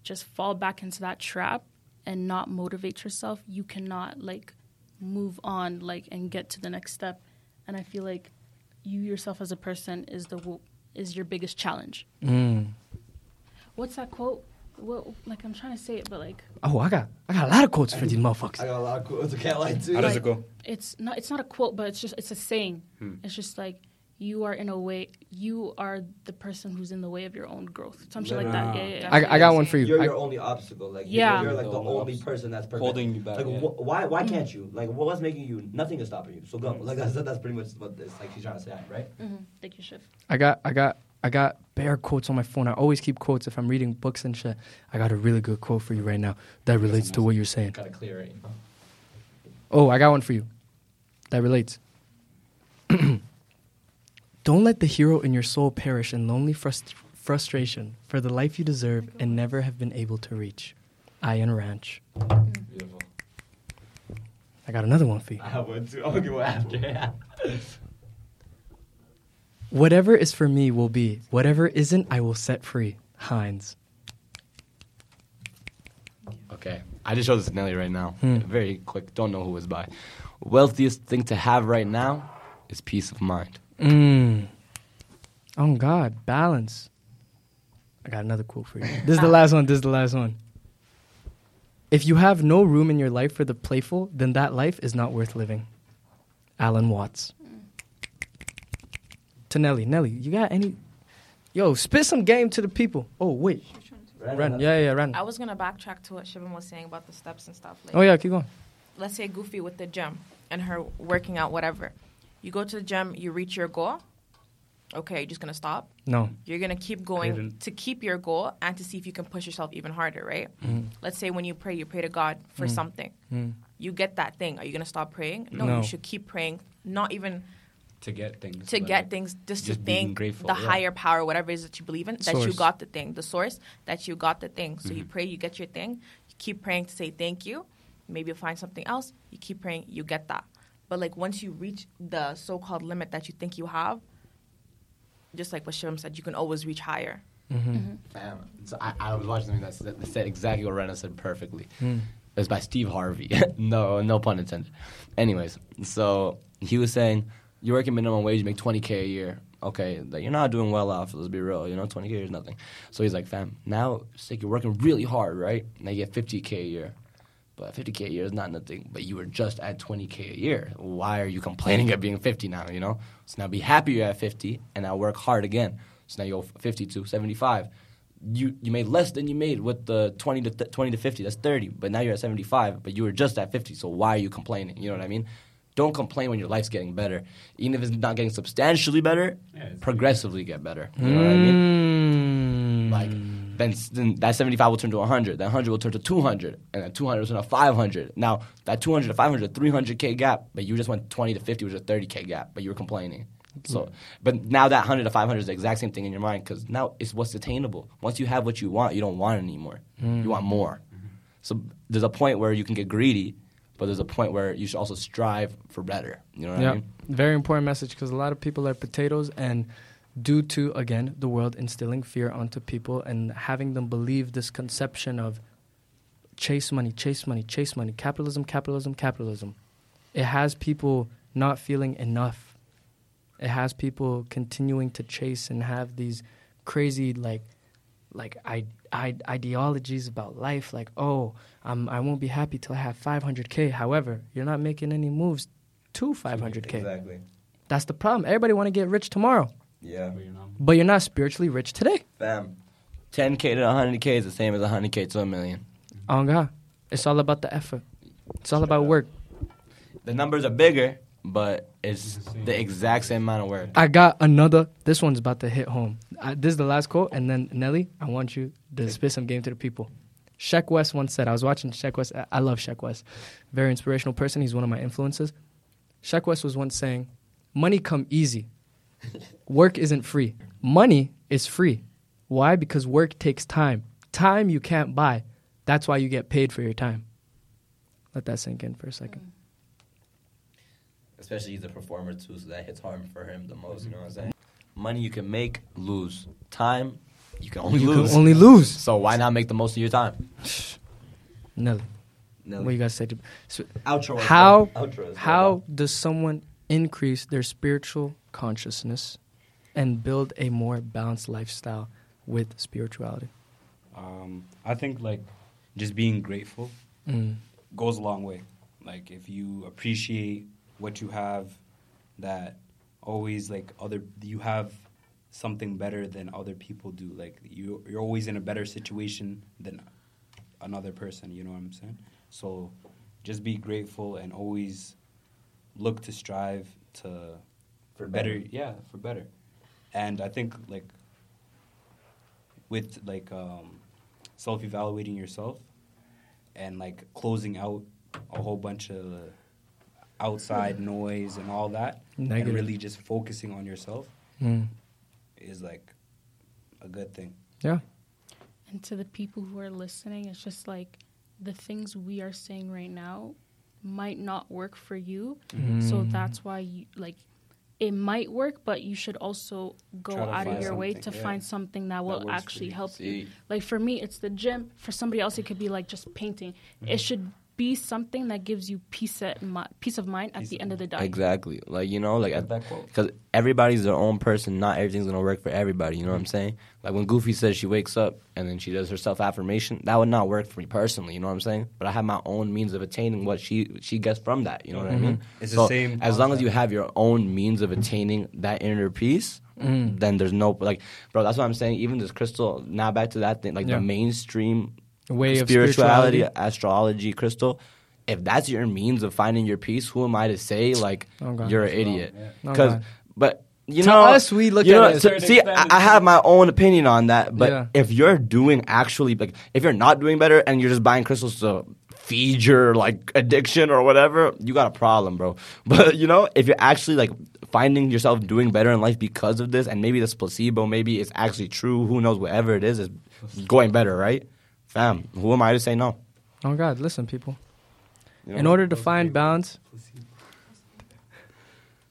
just fall back into that trap and not motivate yourself, you cannot like move on like and get to the next step. And I feel like you yourself as a person is the wo- is your biggest challenge. Mm. What's that quote? What like I'm trying to say it, but like Oh, I got I got a lot of quotes for these motherfuckers. I got a lot of quotes. I can't lie to How does Like- it go? it's not it's not a quote, but it's just it's a saying. Hmm. It's just like you are in a way you are the person who's in the way of your own growth. Something like that. Yeah, yeah, yeah. I, I got one for you. You're I- your only obstacle. Like Yeah. you're, you're like the The only only person that's perfect. Holding you back, Like yeah. wh- why why can't you? Like what's making you? Nothing is stopping you. So go. Like that's that's pretty much what this like she's trying to say, right? mm-hmm. Thank you, Shiv. I got I got I got bare quotes on my phone. I always keep quotes if I'm reading books and shit. I got a really good quote for you right now that relates to what you're saying. Gotta clear it. Oh, I got one for you that relates. Don't let the hero in your soul perish in lonely frust- frustration for the life you deserve and never have been able to reach. Ayn Rand. Beautiful. I got another one for you. I have one too. I'll give one after. Whatever is for me will be. Whatever isn't, I will set free. Heinz. Okay, I just showed this to Nelly right now. Hmm. Very quick. Don't know who was by. Wealthiest thing to have right now is peace of mind. Mmm. Oh God, balance. I got another quote for you. This is the last one. This is the last one. If you have no room in your life for the playful, then that life is not worth living. Alan Watts. To Nelly. Nelly, you got any? Yo, spit some game to the people. Oh wait, Ren. Yeah, yeah, Ren. I was gonna backtrack to what Shivam was saying about the steps and stuff. Like, Oh yeah, keep going. let's say Goofy with the gym and her working out, whatever. You go to the gym, you reach your goal. Okay, you're just gonna stop. No. You're gonna keep going to keep your goal and to see if you can push yourself even harder, right? Mm. Let's say when you pray, you pray to God for something. Mm. You get that thing. Are you gonna stop praying? No, No. you should keep praying. Not even To get things. to get like, things, just, just to being thank grateful, the yeah. higher power, whatever it is that you believe in, that you got the thing, the source, that you got the thing. So you Mm-hmm. pray, you get your thing. You keep praying to say thank you. Maybe you'll find something else. You keep praying, you get that. But like once you reach the so-called limit that you think you have, just like what Shivam said, you can always reach higher. Fam. So I, I was watching something that said, that said exactly what Rena said perfectly. Mm. It was by Steve Harvey. no, no pun intended. Anyways, so he was saying, you're working minimum wage, you make 20K a year. Okay, like, you're not doing well off, let's be real. You know, 20K is nothing. So he's like, fam, now it's like you're working really hard, right? Now you get 50K a year. But 50K a year is not nothing. But you were just at 20K a year. Why are you complaining at being 50 now, you know? So now be happy you're at 50 and now work hard again. So now you go 50 to 75 you you made less than you made with the 20 to th- 20 to 50 that's 30 but now you're at 75 but you were just at 50 so why are you complaining you know what i mean don't complain when your life's getting better. Even if it's not getting substantially better Yeah, it's- progressively get better. You know what i mean? Mm. like then, then that 75 will turn to 100 that 100 will turn to 200 and that 200 will turn to 500 now that 200 to 500 300k gap but you just went 20 to 50 which is a 30k gap but you were complaining. So but now that 100 to 500 is the exact same thing in your mind because now it's what's attainable. Once you have what you want you don't want it anymore you want more. So there's a point where you can get greedy but there's a point where you should also strive for better. You know what Yeah, i mean? Very important message because a lot of people are potatoes, and due to again the world instilling fear onto people and having them believe this conception of chase money, chase money, chase money, capitalism, capitalism, capitalism, it has people not feeling enough. It has people continuing to chase and have these crazy like like I, ideologies about life like oh I'm, i won't be happy till i have 500k however you're not making any moves to 500k Exactly. that's the problem. Everybody want to get rich tomorrow. Yeah. but you're not- but you're not spiritually rich today. Fam. 10k to 100k is the same as 100k to a million. Oh god. It's all about the effort. It's all about work. The numbers are bigger, but it's the exact same amount of work. I got another. This one's about to hit home. I, this is the last quote, and then Nelly, I want you to spit some game to the people. Sheck West once said, I was watching Sheck West. I- love Sheck West. Very inspirational person. He's one of my influences. Sheck West was once saying, Money come easy. Work isn't free. Money is free. Why? Because work takes time. Time you can't buy. That's why you get paid for your time. Let that sink in for a second. Especially he's a performer too, so that hits hard for him the most. You know what I'm saying? Money you can make, lose. Time you can only You lose. can only lose. So why not make the most of your time? Nelly, Nelly. what you guys say to so Outro. How- Outro as well. How does someone increase their spiritual consciousness and build a more balanced lifestyle with spirituality? Um, I think like just being grateful Mm. goes a long way. Like if you appreciate what you have, that always like other you have something better than other people do. Like you you're always in a better situation than another person. You know what I'm saying? So just be grateful and always look to strive to For better. better. Yeah, for better. And I think like with like um, self evaluating yourself and like closing out a whole bunch of outside noise and all that Negative. and really just focusing on yourself Mm. is like a good thing. Yeah. And to the people who are listening, it's just like the things we are saying right now might not work for you. So Mm. that's why you like it might work, but you should also go out of your way to yeah, find something that will works for actually you. help you. Like for me, it's the gym. For somebody else, it could be like just painting. Mm-hmm. It should be something that gives you peace at mi- peace of mind at Peace the of end of the day. exactly. Like you know, like Got that quote? because everybody's their own person. Not everything's gonna work for everybody. You know what I'm saying? Like when Goofy says she wakes up and then she does her self affirmation, that would not work for me personally. You know what I'm saying? But I have my own means of attaining what she she gets from that. You know what I mean? Mm-hmm. It's the same As long as you have your own means of attaining that inner peace, mm. then there's no like, bro. That's what I'm saying. Even this crystal. Now back to that thing, like Yeah. the mainstream Way of spirituality, spirituality. astrology, crystal. If that's your means of finding your peace, who am I to say like Oh, God. you're an That's wrong, idiot? Oh, yeah. Oh, Because, but you To know, us, we look you at know, it as so- certain see, I, I have my own opinion on that. But Yeah. if you're doing actually like, if you're not doing better and you're just buying crystals to feed your like addiction or whatever, you got a problem, bro. But you know, if you're actually like finding yourself doing better in life because of this, and maybe this placebo, maybe it's actually true. Who knows? Whatever it is, is going better, right? Fam, who am I to say no? Oh God, listen, people. You know? In order to find balance,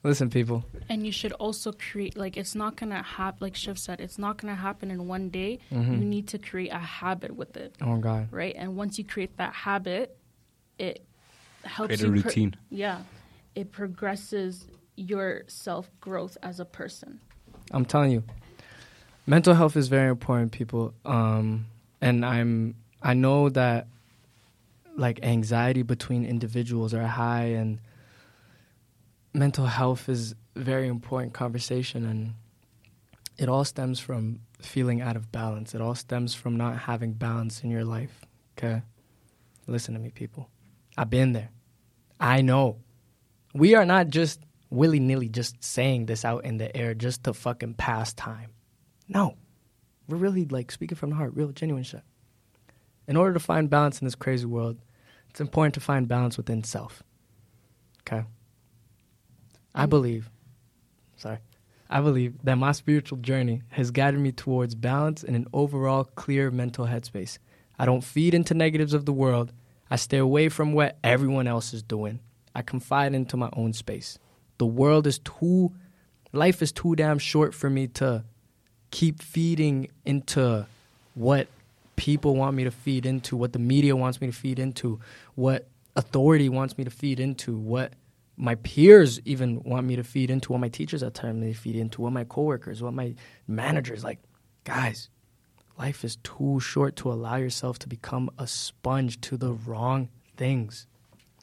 listen, people. And you should also create like it's not gonna happen. Like Shiv said, it's not gonna happen in one day. Mm-hmm. You need to create a habit with it, Oh God. right? And once you create that habit, it helps Create a you. pro- routine. yeah, it progresses your self growth as a person. I'm telling you, mental health is very important, people. Um, and I'm I know that like anxiety between individuals are high, and mental health is a very important conversation, and it all stems from feeling out of balance. It all stems from not having balance in your life. Okay, listen to me, people. I've been there. I know. We are not just willy nilly just saying this out in the air just to fucking pass time. No. We're really like speaking from the heart, real genuine shit. In order to find balance in this crazy world, it's important to find balance within self. Okay? I mm. believe, sorry, I believe that my spiritual journey has guided me towards balance and an overall clear mental headspace. I don't feed into negatives of the world. I stay away from what everyone else is doing. I confide into my own space. The world is too, life is too damn short for me to keep feeding into what people want me to feed into, what the media wants me to feed into, what authority wants me to feed into, what my peers even want me to feed into, what my teachers at times they feed into, what my coworkers, what my managers like. Guys, life is too short to allow yourself to become a sponge to the wrong things.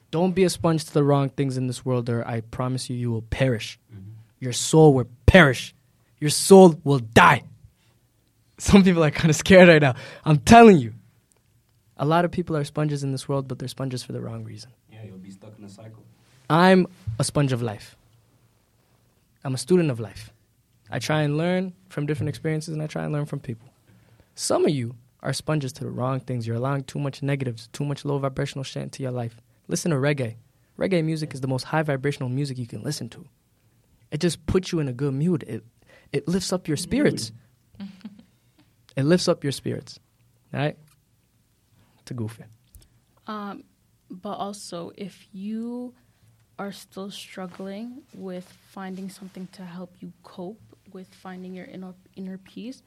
Don't be a sponge to the wrong things in this world, or I promise you, you will perish. Mm-hmm. Your soul will perish. Your soul will die. Some people are kind of scared right now. I'm telling you. A lot of people are sponges in this world, but they're sponges for the wrong reason. Yeah, you'll be stuck in a cycle. I'm a sponge of life. I'm a student of life. I try and learn from different experiences and I try and learn from people. Some of you are sponges to the wrong things. You're allowing too much negatives, too much low vibrational shit into your life. Listen to reggae. Reggae music is the most high vibrational music you can listen to. It just puts you in a good mood. It it lifts up your spirits. it lifts up your spirits. Right? To goofy. Um, but also, if you are still struggling with finding something to help you cope with finding your inner inner peace,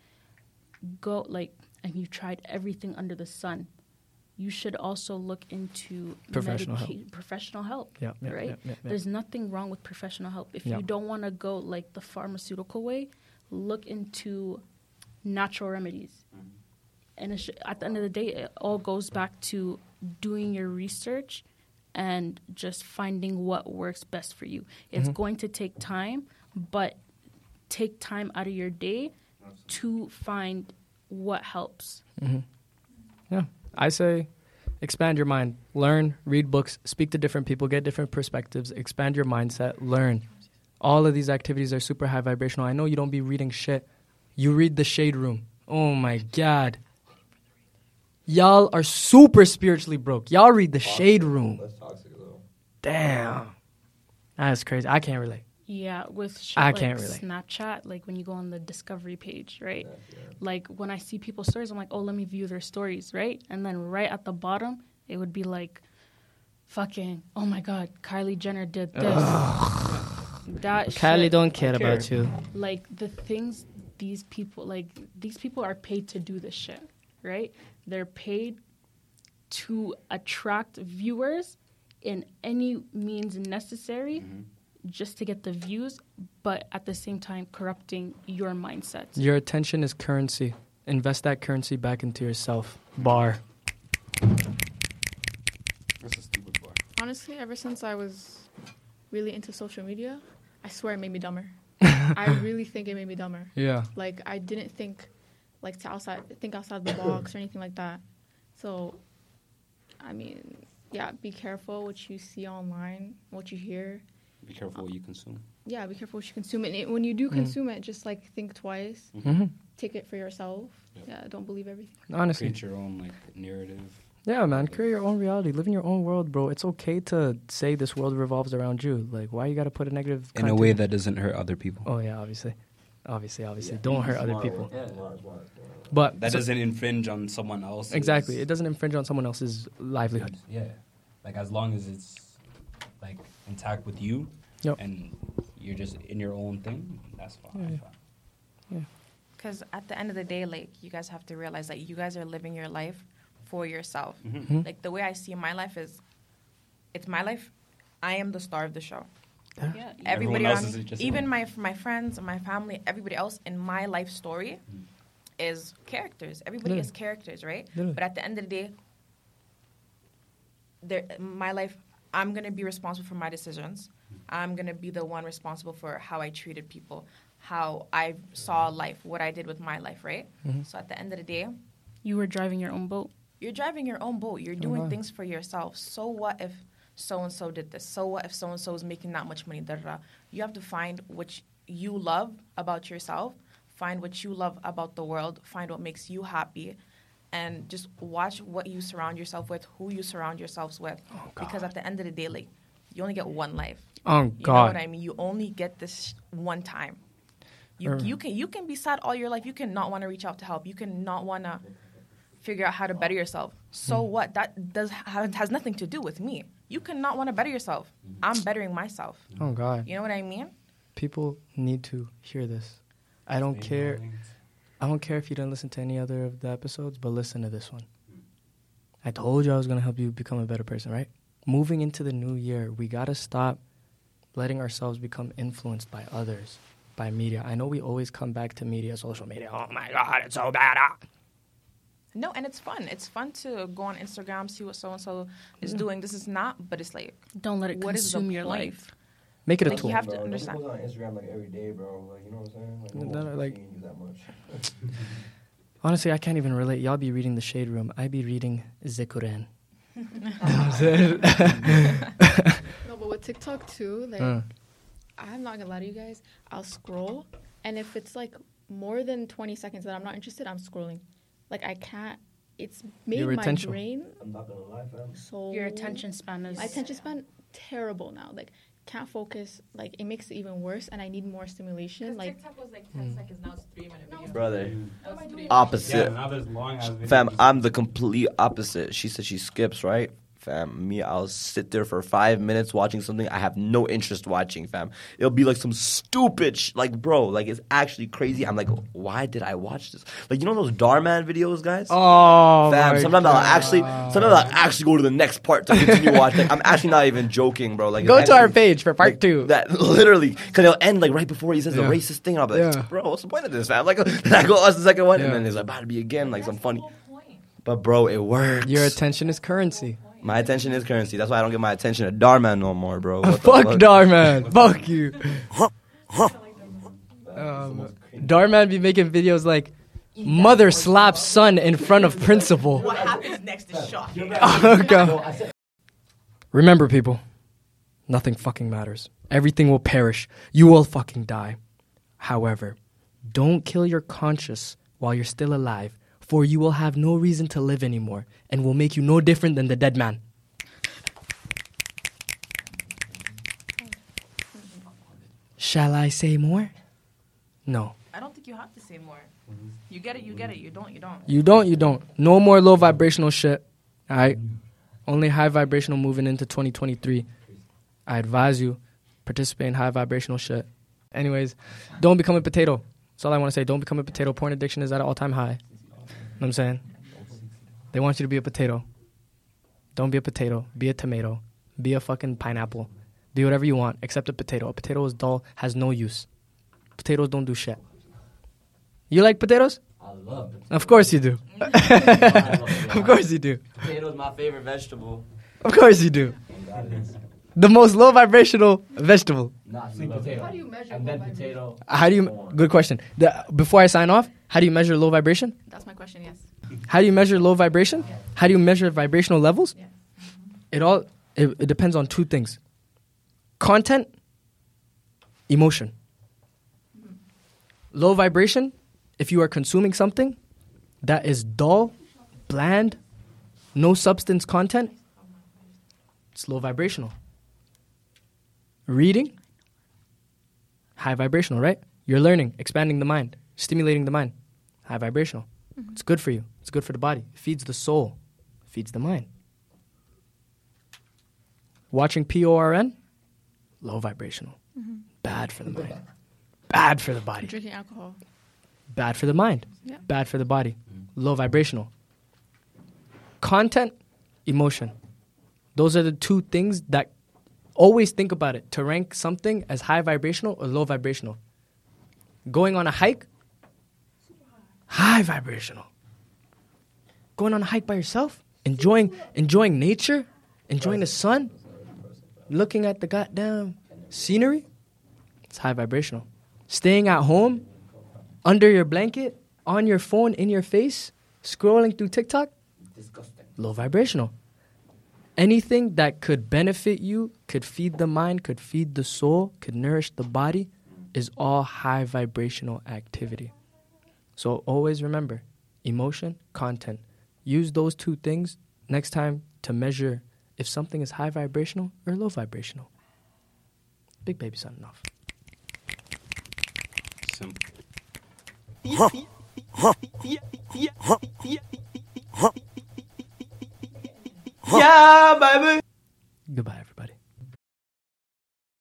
go like, and you've tried everything under the sun. You should also look into Professional medica- help. Professional help, Yeah, yeah, right? yeah, yeah, yeah. There's nothing wrong with professional help. If Yeah. you don't want to go like the pharmaceutical way, look into natural remedies. And it sh- at the end of the day, it all goes back to doing your research and just finding what works best for you. It's Mm-hmm. going to take time, but take time out of your day to find what helps. Yeah. I say expand your mind. Learn, read books, speak to different people, get different perspectives, expand your mindset, learn. All of these activities are super high vibrational. I know you don't be reading shit. You read The Shade Room. Oh my God. Y'all are super spiritually broke. Y'all read The Shade Room. That's toxic though. Damn. That's crazy. I can't relate. Yeah, with shit I like can't really. Snapchat, like when you go on the discovery page, right? Like when I see people's stories, I'm like, oh, let me view their stories, right? And then right at the bottom, it would be like, fucking, oh my god, Kylie Jenner did this. that Kylie shit, don't care about you. like the things these people like these people are paid to do this shit, right? They're paid to attract viewers in any means necessary mm-hmm. Just to get the views, but at the same time corrupting your mindset. Your attention is currency. Invest that currency back into yourself. Bar. That's a stupid bar. Honestly, ever since I was really into social media, I swear it made me dumber. I really think it made me dumber. Yeah. Like I didn't think like to outside think outside the box or anything like that. So I mean, yeah, be careful what you see online, what you hear. Be careful what you consume. Yeah, be careful what you consume. And it, when you do consume it, just like think twice. hmm Take it for yourself. Yep. Yeah, don't believe everything. Honestly. Create your own like narrative. Yeah, man. Create your own reality. Live in your own world, bro. It's okay to say this world revolves around you. Like, why you got to put a negative In a way that doesn't hurt other people. Oh yeah, obviously, obviously, obviously. Don't hurt other people. one. Smart, smart, smart. But That so- doesn't infringe on someone else. exactly. It doesn't infringe on someone else's livelihood. Yeah. Like as long as it's like intact with you Yep. and you're just in your own thing, that's fine. Yeah. Because at the end of the day, like you guys have to realize that you guys are living your life for yourself. Mhm. Like the way I see my life is, it's my life. I am the star of the show. Yeah, Everybody else around, is even my my friends, my family, everybody else in my life story is characters. Everybody Yeah. is characters, right? Yeah. But at the end of the day, there, my life, I'm gonna be responsible for my decisions. I'm gonna be the one responsible for how I treated people, how I saw life, what I did with my life, right? Mm-hmm. So at the end of the day, you were driving your own boat. you're driving your own boat. You're doing wow. things for yourself. So what if so and so did this? So what if so and so is making that much money? Da, da, da. You have to find what you love about yourself, find what you love about the world, find what makes you happy, and just watch what you surround yourself with, who you surround yourselves with. because at the end of the day, like you only get one life. Oh You know God. what I mean? You only get this one time. You, Er. you can you can be sad all your life. You can not want to reach out to help. You can not want to figure out how to better yourself. So Hmm. what? That does has nothing to do with me. You cannot want to better yourself. I'm bettering myself. Oh God. You know what I mean? People need to hear this. I don't care. I don't care if you didn't listen to any other of the episodes, but listen to this one. I told you I was gonna help you become a better person, right? Moving into the new year, we gotta stop letting ourselves become influenced by others, by media. I know we always come back to media, social media. Oh my God, it's so bad. ah." No, and it's fun. It's fun to go on Instagram, see what so and so is doing. This is not, but it's like Don't let it What is the consume your point? life. Make it a Like, you have to Bro, don't understand. post on Instagram like every day, bro. Like you know what I'm saying? Like, no That- like- you that much. Honestly, I can't even relate. Y'all be reading the shade room. I be reading Zikuran. You know what I'm saying? No, but with TikTok too, like Uh, I'm not gonna lie to you guys. I'll scroll, and if it's like more than 20 seconds that I'm not interested, I'm scrolling. Like I can't. It's made Your my attention. brain I'm not gonna lie, fam. so. Your attention span is My attention span terrible now. Like can't focus. Like it makes it even worse, and I need more stimulation. Like TikTok was like 10 hmm. seconds, now it's three minute video. Brother, That was three opposite. now there's long ass Fam, I'm the complete opposite. She said she skips, right? Fam, me, I'll sit there for five minutes watching something I have no interest watching, fam. It'll be like some stupid, sh- like, bro, like, it's actually crazy. I'm like, why did I watch this? Like, you know those Dhar Mann videos, guys? oh, Fam, my sometimes I'll actually, sometimes I'll actually go to the next part to continue watching. I'm actually not even joking, bro. Like, Go it's to our page for part like, two. That literally, because it'll end like right before he says Yeah. the racist thing. And I'll be like, Yeah. bro, what's the point of this, fam? Like, then I go watch the second one, Yeah. and then there's about to be again like some funny. But bro, it works. Your attention is currency. My attention is currency. That's why I don't give my attention to Dhar Mann no more, bro. What the Fuck fuck? Dhar Mann. Fuck you. Um, Dhar Mann be making videos like mother slaps son in front of principal. What happens next is shocking. Oh, God. Remember, people, nothing fucking matters. Everything will perish. You will fucking die. However, don't kill your conscience while you're still alive, for you will have no reason to live anymore and will make you no different than the dead man. Shall I say more? No. I don't think you have to say more. You get it, you get it. You don't, you don't. You don't, you don't. No more low vibrational shit. All right. Only high vibrational moving into 2023. I advise you participate in high vibrational shit. Anyways, don't become a potato. That's all I want to say. Don't become a potato. Porn addiction is at an all time high. You know what I'm saying? They want you to be a potato. Don't be a potato. Be a tomato. Be a fucking pineapple. Be whatever you want, except a potato. A potato is dull, has no use. Potatoes don't do shit. You like potatoes? I love it. Of course you do. of course you do. Potatoes my favorite vegetable. Of course you do. The most low vibrational vegetable. Not sweet potato. How do you measure And then potato. How do you? Good question. The, before I sign off, how do you measure low vibration? that's my question. Yes. How do you measure low vibration? How do you measure vibrational levels? Yes. It all it, it depends on two things: content, emotion. Low vibration, if you are consuming something that is dull, bland, no substance content, it's low vibrational. Reading, high vibrational, right? You're learning, expanding the mind, stimulating the mind, high vibrational. Mm-hmm. It's good for you. It's good for the body. It feeds the soul, it feeds the mind. Watching PORN, low vibrational. Mm-hmm. Bad for the mind. Bad for the body. Drinking alcohol. Bad for the mind. Yeah. Bad for the body. Mm-hmm. Low vibrational. Content, emotion. Those are the two things that always think about it to rank something as high vibrational or low vibrational. Going on a hike, high vibrational. Going on a hike by yourself, enjoying enjoying nature, enjoying the sun, looking at the goddamn scenery, it's high vibrational. Staying at home, under your blanket, on your phone, in your face, scrolling through TikTok, Disgusting. low vibrational. Anything that could benefit you, could feed the mind, could feed the soul, could nourish the body, is all high vibrational activity. So always remember emotion, content. Use those two things next time to measure if something is high vibrational or low vibrational. Big baby signing off. Simple. Yeah, baby.